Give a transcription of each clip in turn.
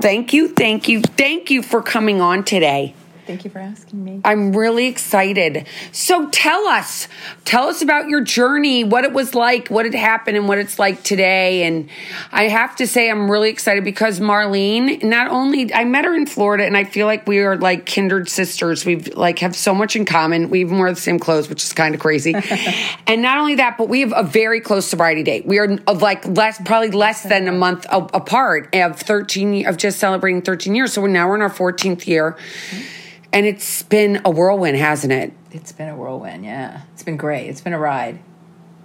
Thank you, thank you, thank you for coming on today. Thank you for asking me. I'm really excited. So tell us, tell us about your journey, what it was like, what had happened, and what it's like today. And I have to say, I'm really excited because Marlene, not only I met her in Florida, and I feel like we are like kindred sisters. We've like have so much in common. We even wear the same clothes, which is kind of crazy. and not only that, but we have a very close sobriety date. We are of like less, probably less than a month apart of 13 of just celebrating 13 years. So we're now we're in our 14th year. Mm-hmm. And it's been a whirlwind, hasn't it? It's been a whirlwind, yeah. It's been great. It's been a ride,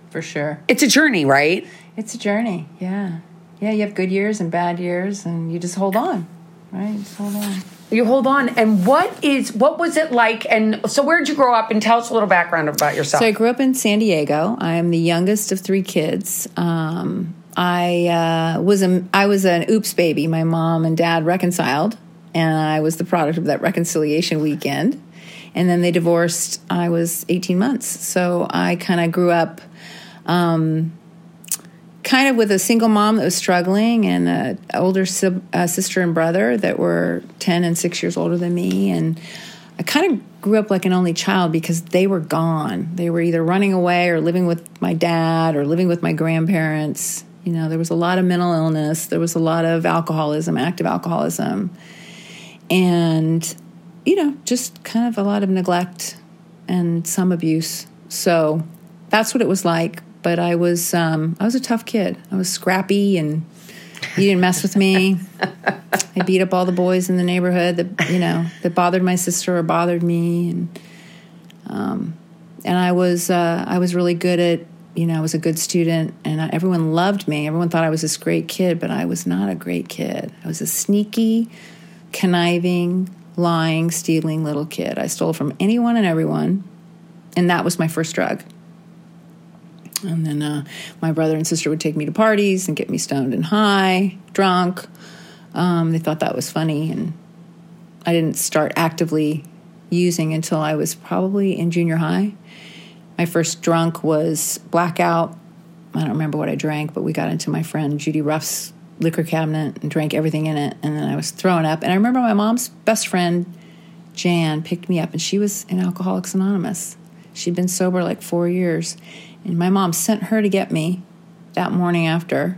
for sure. It's a journey, right? It's a journey, yeah. Yeah, you have good years and bad years, and you just hold on, right? Just hold on. You hold on. And what is what was it like? And so, where did you grow up? And tell us a little background about yourself. So I grew up in San Diego. I am the youngest of three kids. Um, I uh, was a I was an oops baby. My mom and dad reconciled, and I was the product of that reconciliation weekend. And then they divorced. I was 18 months, so I kind of grew up. Um, kind of with a single mom that was struggling and an older sib- uh, sister and brother that were 10 and 6 years older than me and i kind of grew up like an only child because they were gone they were either running away or living with my dad or living with my grandparents you know there was a lot of mental illness there was a lot of alcoholism active alcoholism and you know just kind of a lot of neglect and some abuse so that's what it was like but I was um, I was a tough kid. I was scrappy, and you didn't mess with me. I beat up all the boys in the neighborhood that you know that bothered my sister or bothered me, and um, and I was uh, I was really good at you know I was a good student, and I, everyone loved me. Everyone thought I was this great kid, but I was not a great kid. I was a sneaky, conniving, lying, stealing little kid. I stole from anyone and everyone, and that was my first drug. And then uh, my brother and sister would take me to parties and get me stoned and high, drunk. Um, they thought that was funny. And I didn't start actively using until I was probably in junior high. My first drunk was blackout. I don't remember what I drank, but we got into my friend Judy Ruff's liquor cabinet and drank everything in it. And then I was throwing up. And I remember my mom's best friend, Jan, picked me up, and she was in Alcoholics Anonymous. She'd been sober like four years. And my mom sent her to get me that morning after.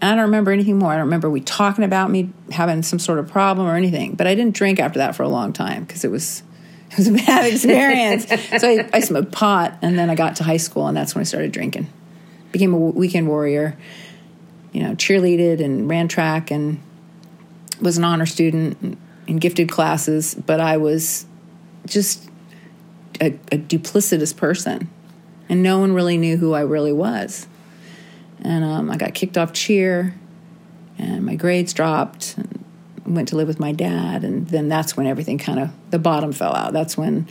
And I don't remember anything more. I don't remember we talking about me having some sort of problem or anything. But I didn't drink after that for a long time because it was it was a bad experience. so I, I smoked pot, and then I got to high school, and that's when I started drinking. Became a weekend warrior. You know, cheerleaded and ran track, and was an honor student in gifted classes. But I was just a, a duplicitous person and no one really knew who I really was. And um, I got kicked off cheer, and my grades dropped, and went to live with my dad. And then that's when everything kind of the bottom fell out. That's when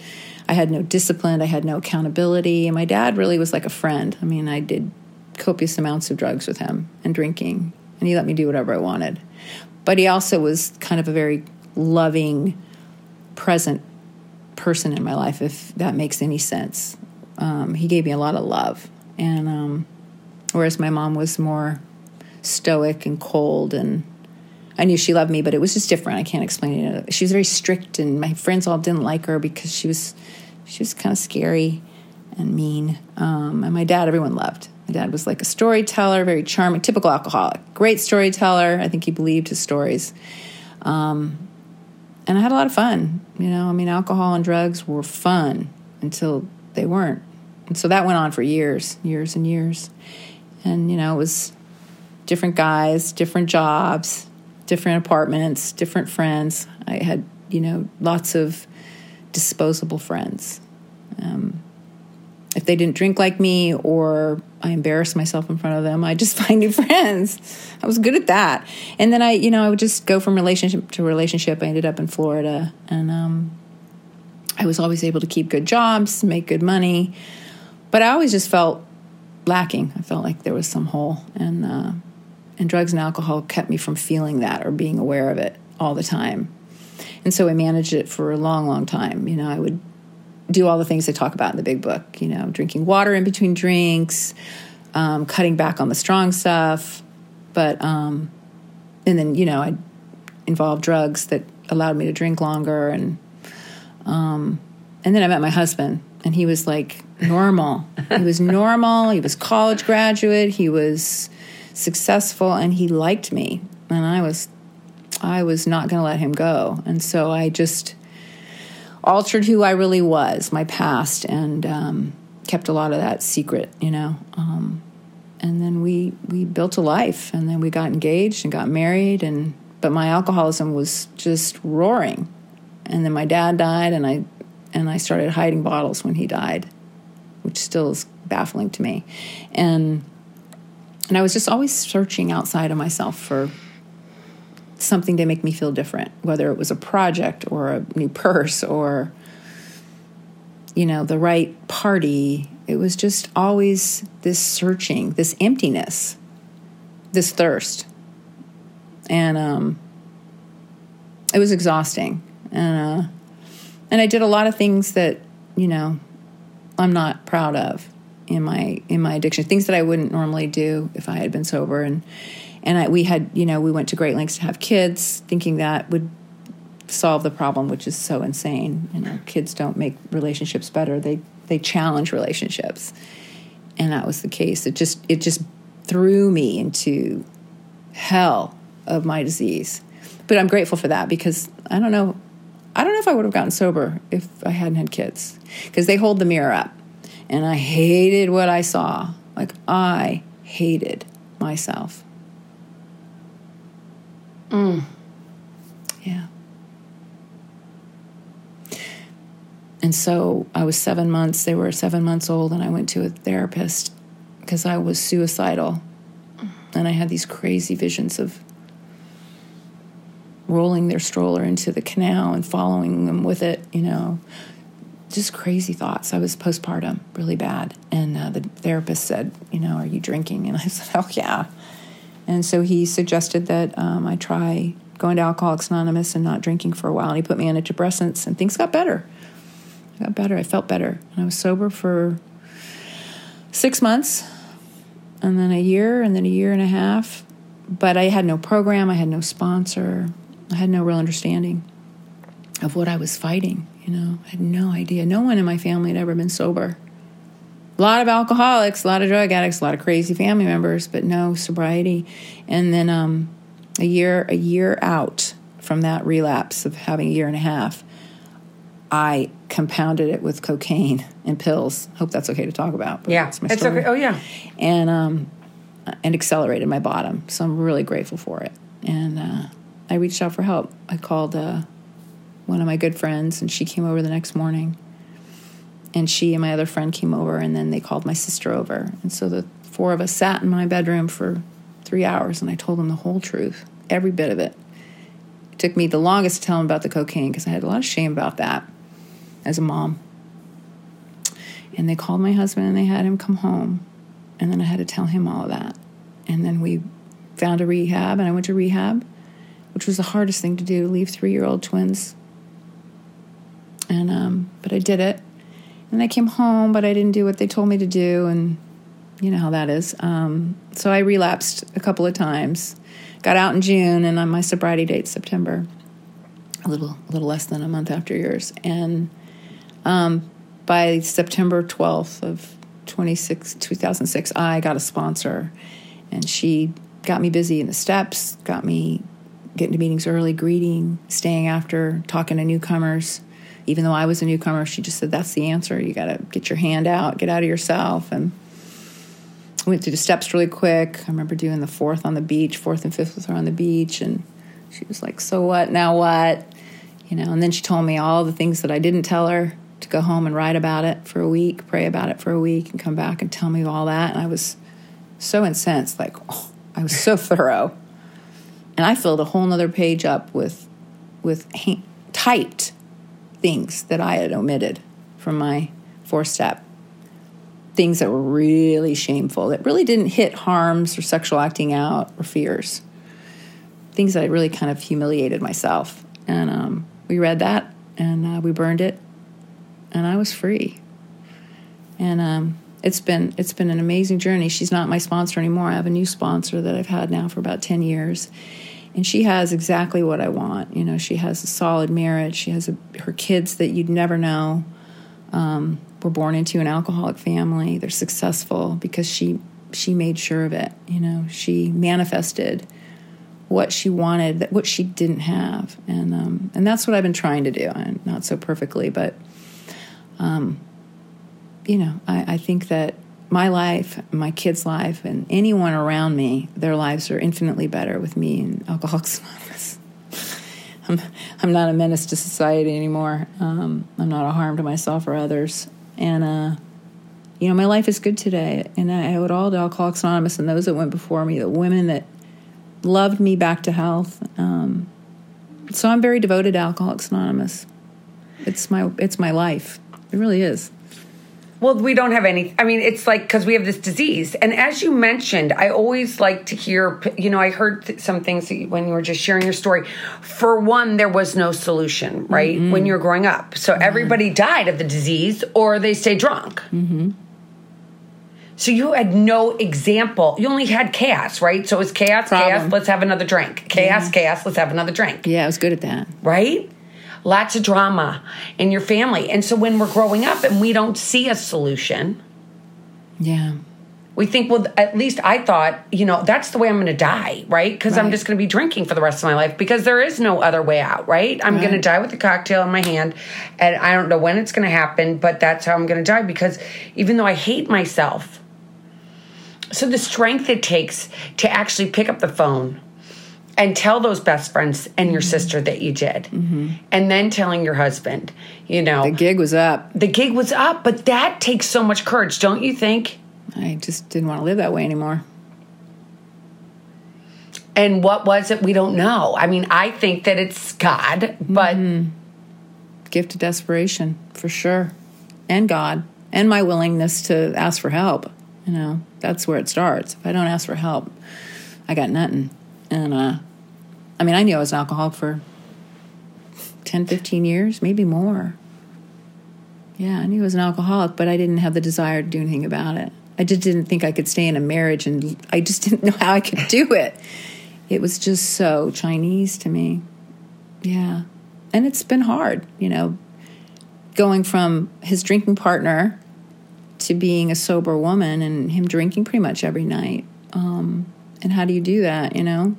I had no discipline, I had no accountability, and my dad really was like a friend. I mean, I did copious amounts of drugs with him and drinking, and he let me do whatever I wanted. But he also was kind of a very loving, present person in my life, if that makes any sense um, he gave me a lot of love. And um, whereas my mom was more stoic and cold, and I knew she loved me, but it was just different. I can't explain it. She was very strict, and my friends all didn't like her because she was she was kind of scary and mean. Um, and my dad, everyone loved. My dad was like a storyteller, very charming, typical alcoholic, great storyteller. I think he believed his stories. Um, and I had a lot of fun. You know, I mean, alcohol and drugs were fun until they weren't. And so that went on for years, years and years. And, you know, it was different guys, different jobs, different apartments, different friends. I had, you know, lots of disposable friends. Um, if they didn't drink like me or I embarrassed myself in front of them, I just find new friends. I was good at that. And then I, you know, I would just go from relationship to relationship. I ended up in Florida and um, I was always able to keep good jobs, make good money, but I always just felt lacking. I felt like there was some hole, and uh, and drugs and alcohol kept me from feeling that or being aware of it all the time. And so I managed it for a long, long time. You know, I would do all the things they talk about in the big book. You know, drinking water in between drinks, um, cutting back on the strong stuff, but um, and then you know I'd involved drugs that allowed me to drink longer and um, and then I met my husband and he was like normal. he was normal. He was college graduate. He was successful and he liked me and I was I was not going to let him go. And so I just altered who I really was, my past, and um, kept a lot of that secret, you know. Um, and then we we built a life, and then we got engaged and got married, and but my alcoholism was just roaring. And then my dad died, and I and I started hiding bottles when he died, which still is baffling to me. And and I was just always searching outside of myself for something to make me feel different, whether it was a project or a new purse or, you know, the right party. It was just always this searching, this emptiness, this thirst. And um, it was exhausting. And, uh, and I did a lot of things that, you know, I'm not proud of in my in my addiction things that I wouldn't normally do if I had been sober and and I, we had you know we went to great lengths to have kids thinking that would solve the problem which is so insane. You know kids don't make relationships better. They they challenge relationships. And that was the case. It just it just threw me into hell of my disease. But i'm grateful for that because i don't know i don't know if i would have gotten sober if i hadn't had kids. Because they hold the mirror up. And i hated what i saw. Like i hated myself Mm. Yeah. And so I was seven months, they were seven months old, and I went to a therapist because I was suicidal. And I had these crazy visions of rolling their stroller into the canal and following them with it, you know. Just crazy thoughts. I was postpartum, really bad. And uh, the therapist said, You know, are you drinking? And I said, Oh, yeah. And so he suggested that um, I try going to Alcoholics Anonymous and not drinking for a while. And he put me on antidepressants, and things got better. I got better. I felt better. And I was sober for six months, and then a year, and then a year and a half. But I had no program, I had no sponsor, I had no real understanding of what I was fighting. You know, I had no idea. No one in my family had ever been sober a lot of alcoholics, a lot of drug addicts, a lot of crazy family members, but no sobriety. And then um, a year a year out from that relapse of having a year and a half, I compounded it with cocaine and pills. Hope that's okay to talk about. Yeah, it's story. okay. Oh yeah, and um, and accelerated my bottom. So I'm really grateful for it. And uh, I reached out for help. I called uh, one of my good friends, and she came over the next morning and she and my other friend came over and then they called my sister over. And so the four of us sat in my bedroom for three hours and i told them the whole truth every bit of it. It took me the longest to tell them about the cocaine because i had a lot of shame about that as a mom. And they called my husband and they had him come home. And then i had to tell him all of that. And then we found a rehab and i went to rehab which was the hardest thing to do leave three year old twins. And um, but i did it and I came home, but I didn't do what they told me to do, and you know how that is. Um, so I relapsed a couple of times. Got out in June, and on my sobriety date September, a little a little less than a month after yours. And um, by September twelfth of 26, 2006, I got a sponsor, and she got me busy in the steps, got me getting to meetings early, greeting, staying after, talking to newcomers even though I was a newcomer, she just said, That's the answer. You got to get your hand out, get out of yourself. And went through the steps really quick. I remember doing the fourth on the beach, fourth and fifth with her on the beach. And she was like, So what? Now what? You know, and then she told me all the things that I didn't tell her to go home and write about it for a week, pray about it for a week, and come back and tell me all that. And I was so incensed, like, oh, I was so thorough. And I filled a whole nother page up with, with typed things that I had omitted from my four step. Things that were really shameful, that really didn't hit harms or sexual acting out or fears. Things that I really kind of humiliated myself. And um, we read that and uh, we burned it, and I was free. And um, it's been it's been an amazing journey. She's not my sponsor anymore. I have a new sponsor that I've had now for about ten years, and she has exactly what I want. You know, she has a solid marriage. She has a, her kids that you'd never know um, were born into an alcoholic family. They're successful because she she made sure of it. You know, she manifested what she wanted, that what she didn't have, and um, and that's what I've been trying to do. And not so perfectly, but um, you know, I, I think that my life, my kids' life, and anyone around me, their lives are infinitely better with me and Alcoholics Anonymous. I'm, I'm not a menace to society anymore. Um, I'm not a harm to myself or others. And, uh, you know, my life is good today. And I owe it all to Alcoholics Anonymous and those that went before me, the women that loved me back to health. Um, so I'm very devoted to Alcoholics Anonymous. It's my, it's my life. It really is. Well, we don't have any. I mean, it's like because we have this disease. And as you mentioned, I always like to hear, you know, I heard some things when you were just sharing your story. For one, there was no solution, right? Mm-hmm. When you were growing up. So mm-hmm. everybody died of the disease or they stayed drunk. Mm-hmm. So you had no example. You only had chaos, right? So it was chaos, Problem. chaos, let's have another drink. Chaos, yeah. chaos, let's have another drink. Yeah, I was good at that. Right? Lots of drama in your family. And so when we're growing up and we don't see a solution, yeah. We think, well, at least I thought, you know, that's the way I'm going to die, right? Because right. I'm just going to be drinking for the rest of my life because there is no other way out, right? I'm right. going to die with a cocktail in my hand and I don't know when it's going to happen, but that's how I'm going to die because even though I hate myself, so the strength it takes to actually pick up the phone and tell those best friends and your mm-hmm. sister that you did. Mm-hmm. and then telling your husband you know. The gig was up. The gig was up but that takes so much courage don't you think? I just didn't want to live that way anymore. And what was it? We don't know. I mean i think that it's god but mm-hmm. gift of desperation for sure. And god. And my willingness to ask for help you know. That's where it starts. If i don't ask for help i got nothing and uh, I mean, I knew I was an alcoholic for 10, 15 years, maybe more. Yeah, I knew I was an alcoholic, but I didn't have the desire to do anything about it. I just didn't think I could stay in a marriage, and I just didn't know how I could do it. It was just so Chinese to me. Yeah. And it's been hard, you know, going from his drinking partner to being a sober woman and him drinking pretty much every night. Um, and how do you do that, you know?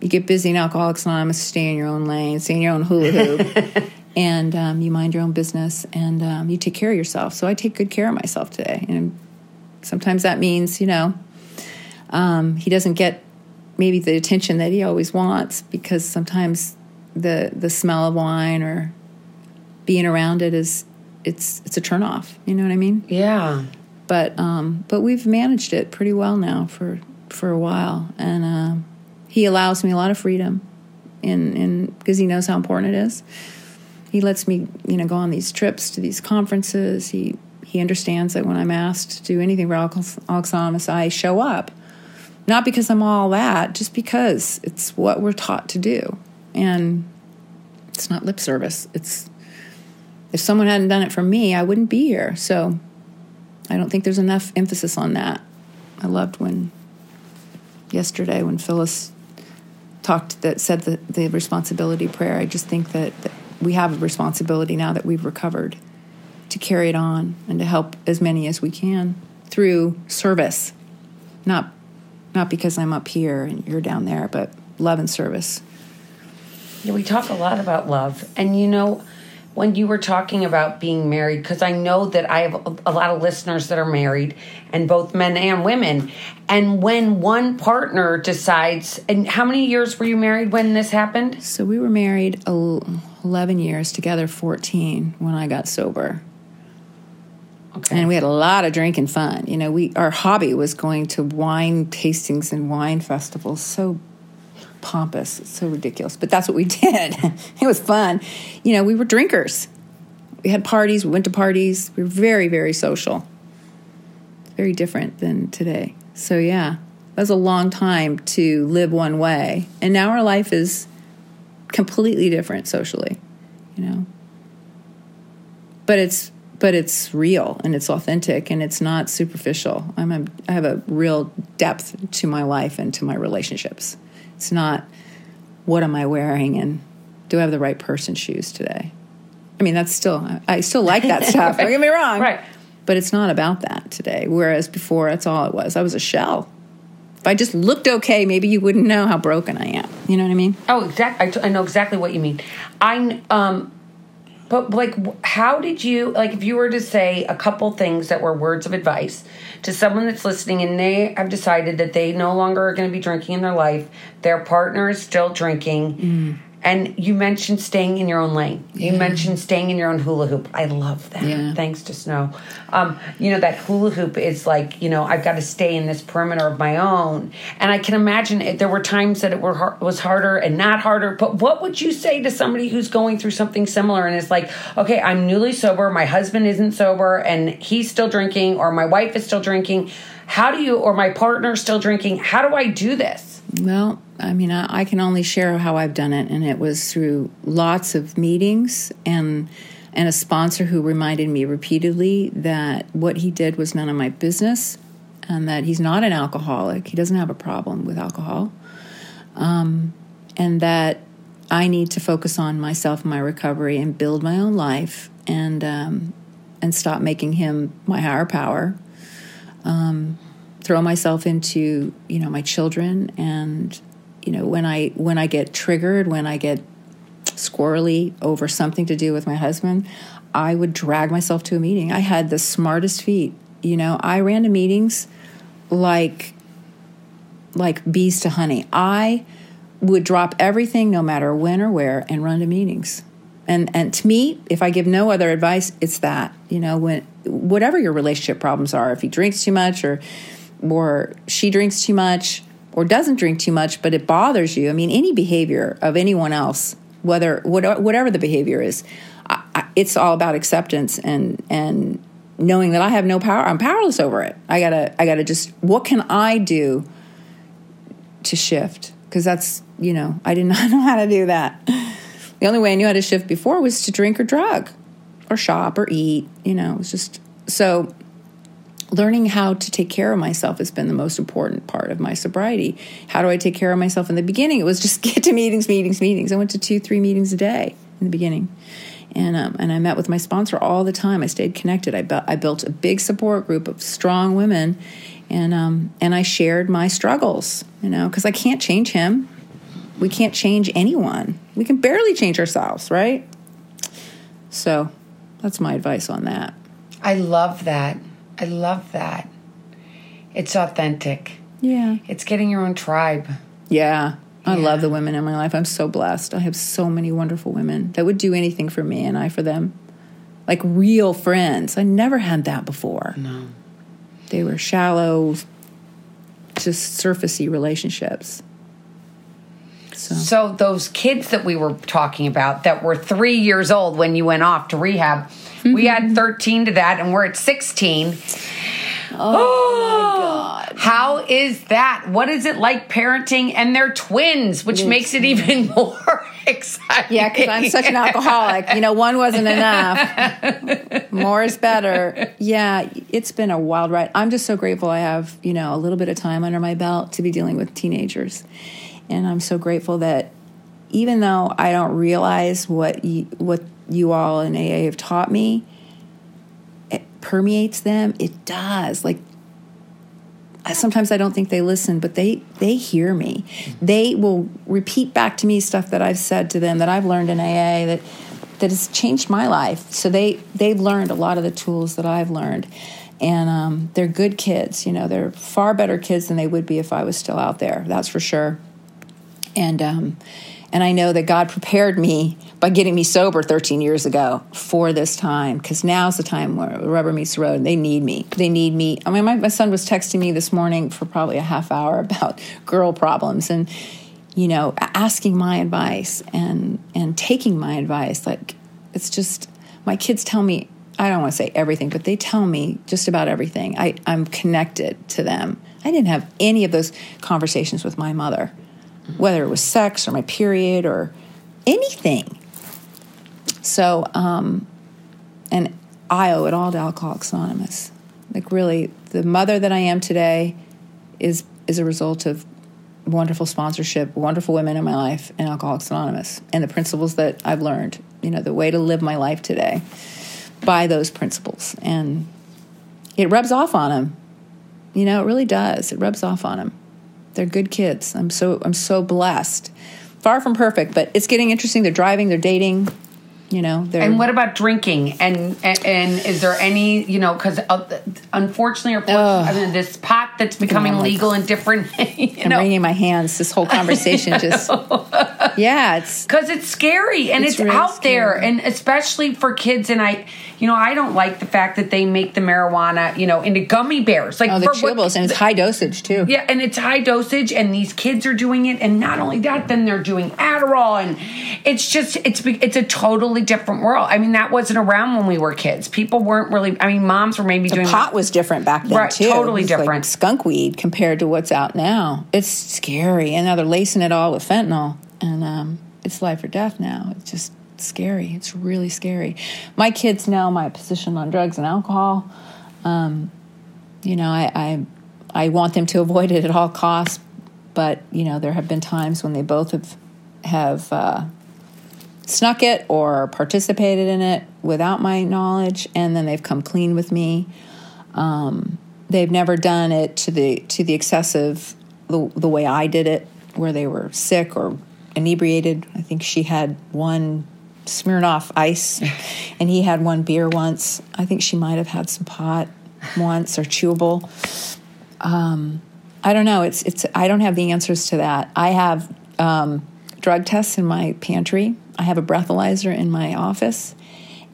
You get busy in Alcoholics Anonymous, stay in your own lane, stay in your own hula hoop, and um, you mind your own business and um, you take care of yourself. So I take good care of myself today. And sometimes that means, you know, um, he doesn't get maybe the attention that he always wants because sometimes the the smell of wine or being around it is it's it's a turnoff. You know what I mean? Yeah. But um, but we've managed it pretty well now for for a while, and uh, he allows me a lot of freedom, in in because he knows how important it is. He lets me, you know, go on these trips to these conferences. He he understands that when I'm asked to do anything for Anonymous, I show up, not because I'm all that, just because it's what we're taught to do, and it's not lip service. It's if someone hadn't done it for me, I wouldn't be here. So I don't think there's enough emphasis on that. I loved when yesterday when Phyllis talked that said the, the responsibility prayer. I just think that, that we have a responsibility now that we've recovered to carry it on and to help as many as we can through service, not not because I'm up here and you're down there, but love and service. Yeah, we talk a lot about love, and you know when you were talking about being married, because I know that I have a, a lot of listeners that are married, and both men and women. And when one partner decides, and how many years were you married when this happened? So we were married 11 years, together 14 when I got sober. Okay. And we had a lot of drinking fun. You know, we our hobby was going to wine tastings and wine festivals. So pompous. It's so ridiculous. But that's what we did. it was fun. You know, we were drinkers. We had parties, we went to parties. We were very, very social. Very different than today. So, yeah, that was a long time to live one way. And now our life is completely different socially, you know. But it's but it's real and it's authentic and it's not superficial. I'm a, I have a real depth to my life and to my relationships. It's not what am I wearing and do I have the right person shoes today? I mean, that's still, I still like that stuff. Don't get me wrong. Right. But it's not about that today. Whereas before, that's all it was. I was a shell. If I just looked okay, maybe you wouldn't know how broken I am. You know what I mean? Oh, exactly. I, t- I know exactly what you mean. I um, but like, how did you like? If you were to say a couple things that were words of advice to someone that's listening, and they have decided that they no longer are going to be drinking in their life, their partner is still drinking. Mm and you mentioned staying in your own lane. Yeah. You mentioned staying in your own hula hoop. I love that. Yeah. Thanks to Snow. Um, you know, that hula hoop is like, you know, I've got to stay in this perimeter of my own. And I can imagine it, there were times that it were was harder and not harder. But what would you say to somebody who's going through something similar and is like, okay, I'm newly sober, my husband isn't sober, and he's still drinking, or my wife is still drinking. How do you, or my partner's still drinking? How do I do this? Well, I mean, I, I, can only share how I've done it, and it was through lots of meetings and and a sponsor who reminded me repeatedly that what he did was none of my business, and that he's not an alcoholic. He doesn't have a problem with alcohol, um, and that I need to focus on myself and my recovery and build my own life and um, and stop making him my higher power. Um, throw myself into you know my children and you know when i when i get triggered when i get squirrely over something to do with my husband i would drag myself to a meeting. I had the smartest feet you know. I ran to meetings like like bees to honey. I would drop everything no matter when or where and run to meetings. And and to me if i give no other advice it's that you know when whatever your relationship problems are if he drinks too much or or she drinks too much or doesn't drink too much, but it bothers you. I mean, any behavior of anyone else, whether whatever the behavior is, it's all about acceptance and and knowing that I have no power. I'm powerless over it. I gotta I gotta just what can I do to shift? Because that's you know I did not know how to do that. The only way I knew how to shift before was to drink or drug, or shop or eat. You know, it was just so learning how to take care of myself has been the most important part of my sobriety. How do I take care of myself in the beginning? It was just get to meetings, meetings, meetings. I went to two, three meetings a day in the beginning. And, um, and I met with my sponsor all the time. I stayed connected. I, bu- I built a big support group of strong women, and um, and I shared my struggles. You know, because I can't change him. We can't change anyone. We can barely change ourselves, right? So, that's my advice on that. I love that. I love that. It's authentic. Yeah. It's getting your own tribe. Yeah. I yeah. love the women in my life. I'm so blessed. I have so many wonderful women that would do anything for me and I for them. Like real friends. I never had that before. No. They were shallow, just surfacey relationships. So. so those kids that we were talking about that were three years old when you went off to rehab, Mm-hmm. We had 13 to that, and we're at 16. Oh, oh, my God. How is that? What is it like parenting and they're twins, which makes it even more exciting? Yeah, because I'm such an alcoholic. You know, one wasn't enough. more is better. Yeah, it's been a wild ride. I'm just so grateful I have, you know, a little bit of time under my belt to be dealing with teenagers. And I'm so grateful that even though I don't realize what you, what you all in AA have taught me, it permeates them. It does. Like sometimes I don't think they listen, but they they hear me. They will repeat back to me stuff that I've said to them that I've learned in AA that that has changed my life. So they they've learned a lot of the tools that I've learned, and um, they're good kids. You know, they're far better kids than they would be if I was still out there. That's for sure. And um, and I know that God prepared me by getting me sober 13 years ago for this time because now's the time where rubber meets the road. They need me. They need me. I mean, my, my son was texting me this morning for probably a half hour about girl problems and, you know, asking my advice and, and taking my advice. Like, it's just, my kids tell me, I don't want to say everything, but they tell me just about everything. I, I'm connected to them. I didn't have any of those conversations with my mother whether it was sex or my period or anything. So, um, and I owe it all to Alcoholics Anonymous. Like really, the mother that I am today is is a result of wonderful sponsorship, wonderful women in my life, and Alcoholics Anonymous, and the principles that I've learned. You know, the way to live my life today by those principles, and it rubs off on them. You know, it really does. It rubs off on them. They're good kids. I'm so I'm so blessed. Far from perfect, but it's getting interesting. They're driving. They're dating. You know. They're, And what about drinking? And and, and is there any you know because uh, unfortunately or fortunately, I mean, this pot that's becoming like- legal in different you I'm know wringing my hands. This whole conversation just. yeah, it's because it's scary and It's it's, out there and especially for kids and i you know i don't like the fact that they make the marijuana you know into gummy bears like oh the what- chewables and it's high dosage too. yeah and it's high dosage and these kids are doing it and not only that then they're doing adderall and it's just it's it's a totally different world i mean that wasn't around when we were kids people weren't really i mean moms were maybe doing pot was different back then Right, too. totally It was like different. skunk weed compared to what's out now. It's scary, and now they're lacing it all with fentanyl, and um, it's life or death now. It's just scary. It's really scary. My kids know my position on drugs and alcohol. Um, you know, I, I I want them to avoid it at all costs, but you know, there have been times when they both have have. Uh, snuck it or participated in it without my knowledge and then they've come clean with me um, they've never done it to the to the excessive the, the way i did it where they were sick or inebriated i think she had one smirnoff ice and he had one beer once i think she might have had some pot once or chewable I don't know. It's it's. I don't have the answers to that. I have um, drug tests in my pantry. I have a breathalyzer in my office,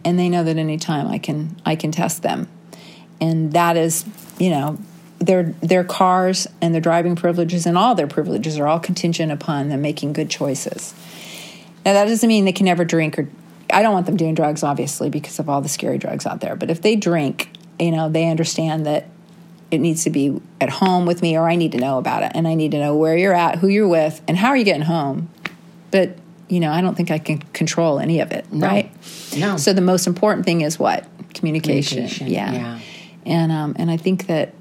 and they know that anytime I can I can test them, and that is you know their their cars and their driving privileges and all their privileges are all contingent upon them making good choices. Now that doesn't mean they can never drink or. I don't want them doing drugs, obviously, because of all the scary drugs out there. But if they drink, you know, they understand that it needs to be at home with me or I need to know about it and I need to know where you're at, who you're with, and how are you getting home. But, you know, I don't think I can control any of it, right? No. So the most important thing is what? Communication. Communication, yeah. yeah. And um and I think that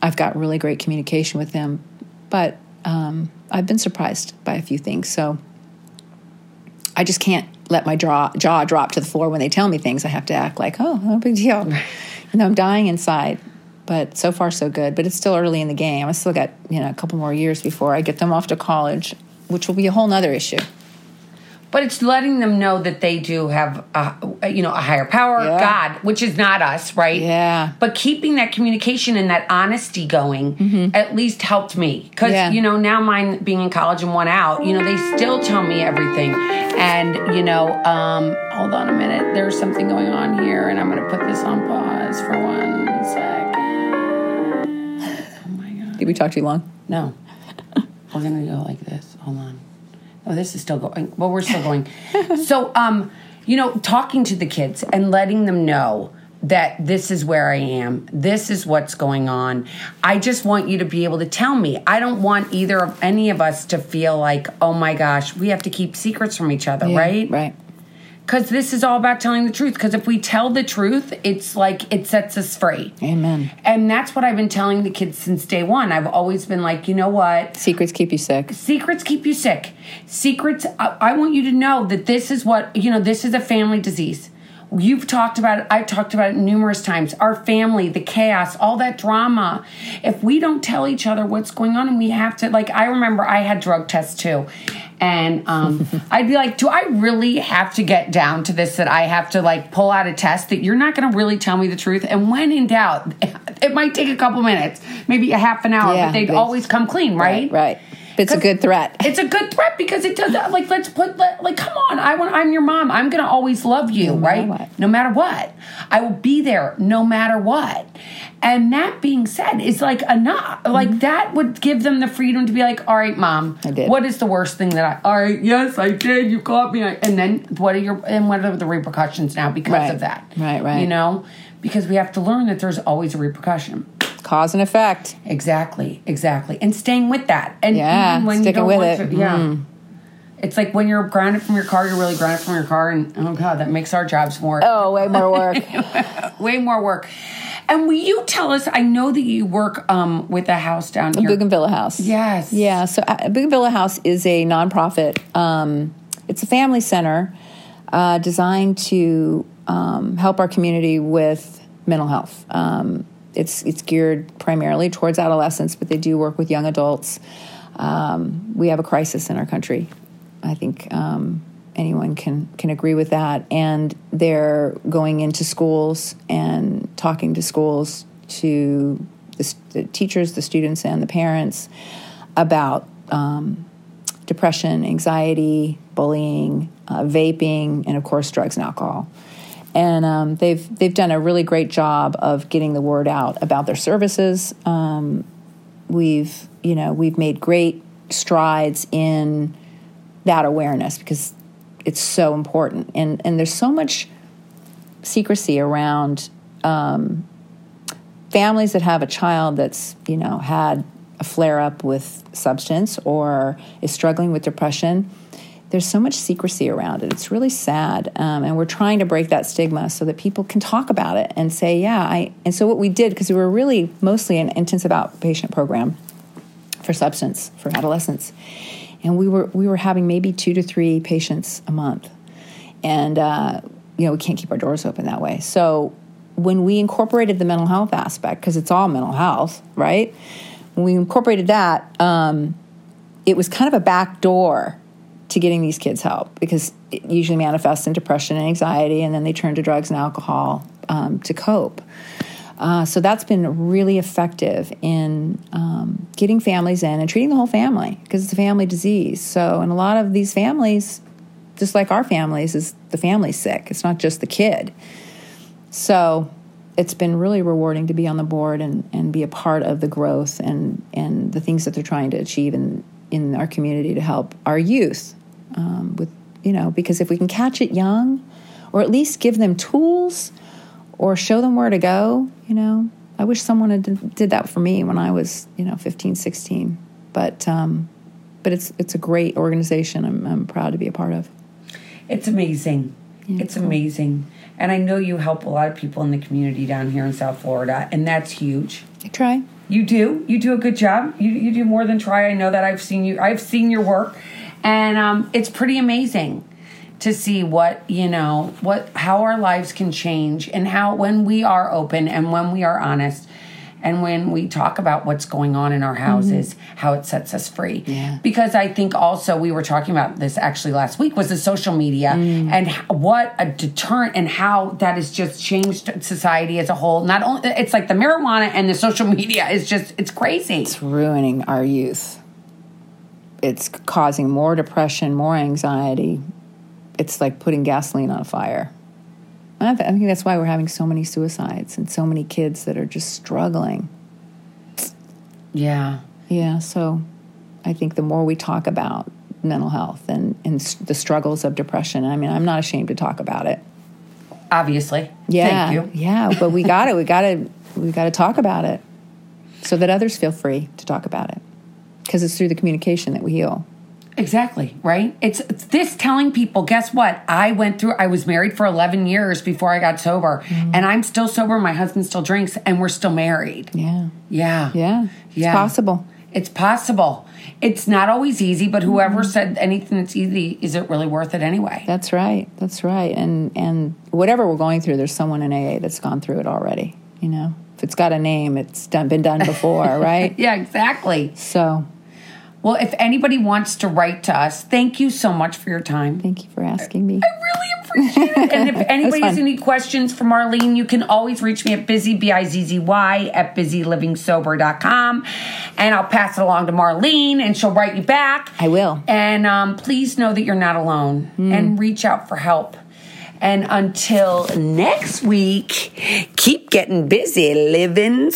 I've got really great communication with them, but um I've been surprised by a few things. So I just can't let my jaw jaw drop to the floor when they tell me things. I have to act like, oh, no big deal. You know, I'm dying inside. But so far, so good. But it's still early in the game. I still got you know a couple more years before I get them off to college, which will be a whole nother issue. But it's letting them know that they do have, a, you know, a higher power, Yeah. God, which is not us, right? Yeah. But keeping that communication and that honesty going at least helped me because Mm-hmm. Yeah. you know now mine being in college and one out, you know, they still tell me everything, and you know, um, hold on a minute, there's something going on here, and I'm going to put this on pause for one second. oh my god Did we talk too long? No. We're gonna go like this. Hold on. Oh, this is still going. Well, we're still going. so, um, you know, talking to the kids and letting them know that this is where I am. This is what's going on. I just want you to be able to tell me. I don't want either of any of us to feel like, oh my gosh, we have to keep secrets from each other, right? Right. Because this is all about telling the truth. Because if we tell the truth, it's like it sets us free. Amen. And that's what I've been telling the kids since day one. I've always been like, you know what? Secrets keep you sick. Secrets keep you sick. Secrets, I, I want you to know that this is what, you know, this is a family disease. You've talked about it, I've talked about it numerous times. Our family, the chaos, all that drama. If we don't tell each other what's going on and we have to, like, I remember I had drug tests too. And um, I'd be like, do I really have to get down to this that I have to, like, pull out a test that you're not going to really tell me the truth? And when in doubt, it might take a couple minutes, maybe a half an hour, Yeah, but they'd always come clean, right? Right. But it's a good threat. It's a good threat because it does like let's put like come on I want I'm your mom I'm gonna always love you matter right what. no matter what I will be there no matter what and that being said is like enough like that would give them the freedom to be like all right mom Mm-hmm. I did. what is the worst thing that I all right yes I did you caught me and then what are your and what are the repercussions now because Right. of that Right, right. you know because we have to learn that there's always a repercussion Cause and effect. Exactly, exactly, and staying with that, and Yeah, even when you sticking don't with it. To, yeah, It's like when you're grounded from your car, you're really grounded from your car, and oh god, that makes our jobs more Oh, way more work. way more work. And will you tell us? I know that you work um, with a house down here. Bougainvillea House. Yes. Yeah. So uh, Bougainvillea House is a nonprofit. Um, it's a family center uh, designed to um, help our community with mental health. Um, it's it's geared primarily towards adolescents, but they do work with young adults. Um, we have a crisis in our country. I think um, anyone can can agree with that. And they're going into schools and talking to schools to the, the teachers, the students, and the parents about um, depression, anxiety, bullying, uh, vaping, and of course drugs and alcohol. And um, they've they've done a really great job of getting the word out about their services. Um, we've you know we've made great strides in that awareness because it's so important and and there's so much secrecy around um, families that have a child that's you know had a flare up with substance or is struggling with depression there's so much secrecy around it it's really sad um, and we're trying to break that stigma so that people can talk about it and say yeah i and so what we did because we were really mostly an intensive outpatient program for substance for adolescents and we were we were having maybe two to three patients a month, and uh, you know we can't keep our doors open that way. So when we incorporated the mental health aspect, because it's all mental health, right? When we incorporated that, um, it was kind of a back door to getting these kids help because it usually manifests in depression and anxiety, and then they turn to drugs and alcohol um, to cope. Uh, so that's been really effective in um, getting families in and treating the whole family because it's a family disease. So, in a lot of these families, just like our families, is the family sick. It's not just the kid. So, it's been really rewarding to be on the board and, and be a part of the growth and, and the things that they're trying to achieve in, in our community to help our youth um, with, you know, because if we can catch it young or at least give them tools or show them where to go, you know. I wish someone had did that for me when I was, you know, 15, 16. But um, but it's it's a great organization. I'm, I'm proud to be a part of. It's amazing. Yeah, it's cool. amazing. And I know you help a lot of people in the community down here in South Florida, and that's huge. I try. You do. You do a good job. You, you do more than try. I know that I've seen you. I've seen your work, and um, it's pretty amazing to see what you know what how our lives can change and how when we are open and when we are honest and when we talk about what's going on in our houses mm-hmm. how it sets us free yeah. because i think also we were talking about this actually last week was the social media mm. and what a deterrent and how that has just changed society as a whole not only it's like the marijuana and the social media is just it's crazy it's ruining our youth it's causing more depression more anxiety it's like putting gasoline on a fire. I think that's why we're having so many suicides and so many kids that are just struggling. Yeah. Yeah. So I think the more we talk about mental health and, and the struggles of depression, I mean, I'm not ashamed to talk about it. Obviously. Yeah. Yeah. But we got it. We got to, we got to talk about it so that others feel free to talk about it because it's through the communication that we heal. Exactly, right? It's, it's, this telling people, guess what? I went through, I was married for 11 years before I got sober, mm. and I'm still sober. My husband still drinks, and we're still married. Yeah. Yeah. Yeah. It's yeah. possible. It's possible. It's not always easy, but whoever mm said anything that's easy, is it really worth it anyway? That's right. That's right. And and whatever we're going through, there's someone in AA that's gone through it already. You know, if it's got a name, it's done been done before, right? yeah, exactly. So well, if anybody wants to write to us, thank you so much for your time. Thank you for asking me. I really appreciate it. And if anybody has any questions for Marlene, you can always reach me at busy, B-I-Z-Z-Y, at bizzylivingsober.com. And I'll pass it along to Marlene, and she'll write you back. I will. And um, please know that you're not alone, mm. and reach out for help. And until next week, keep getting busy living.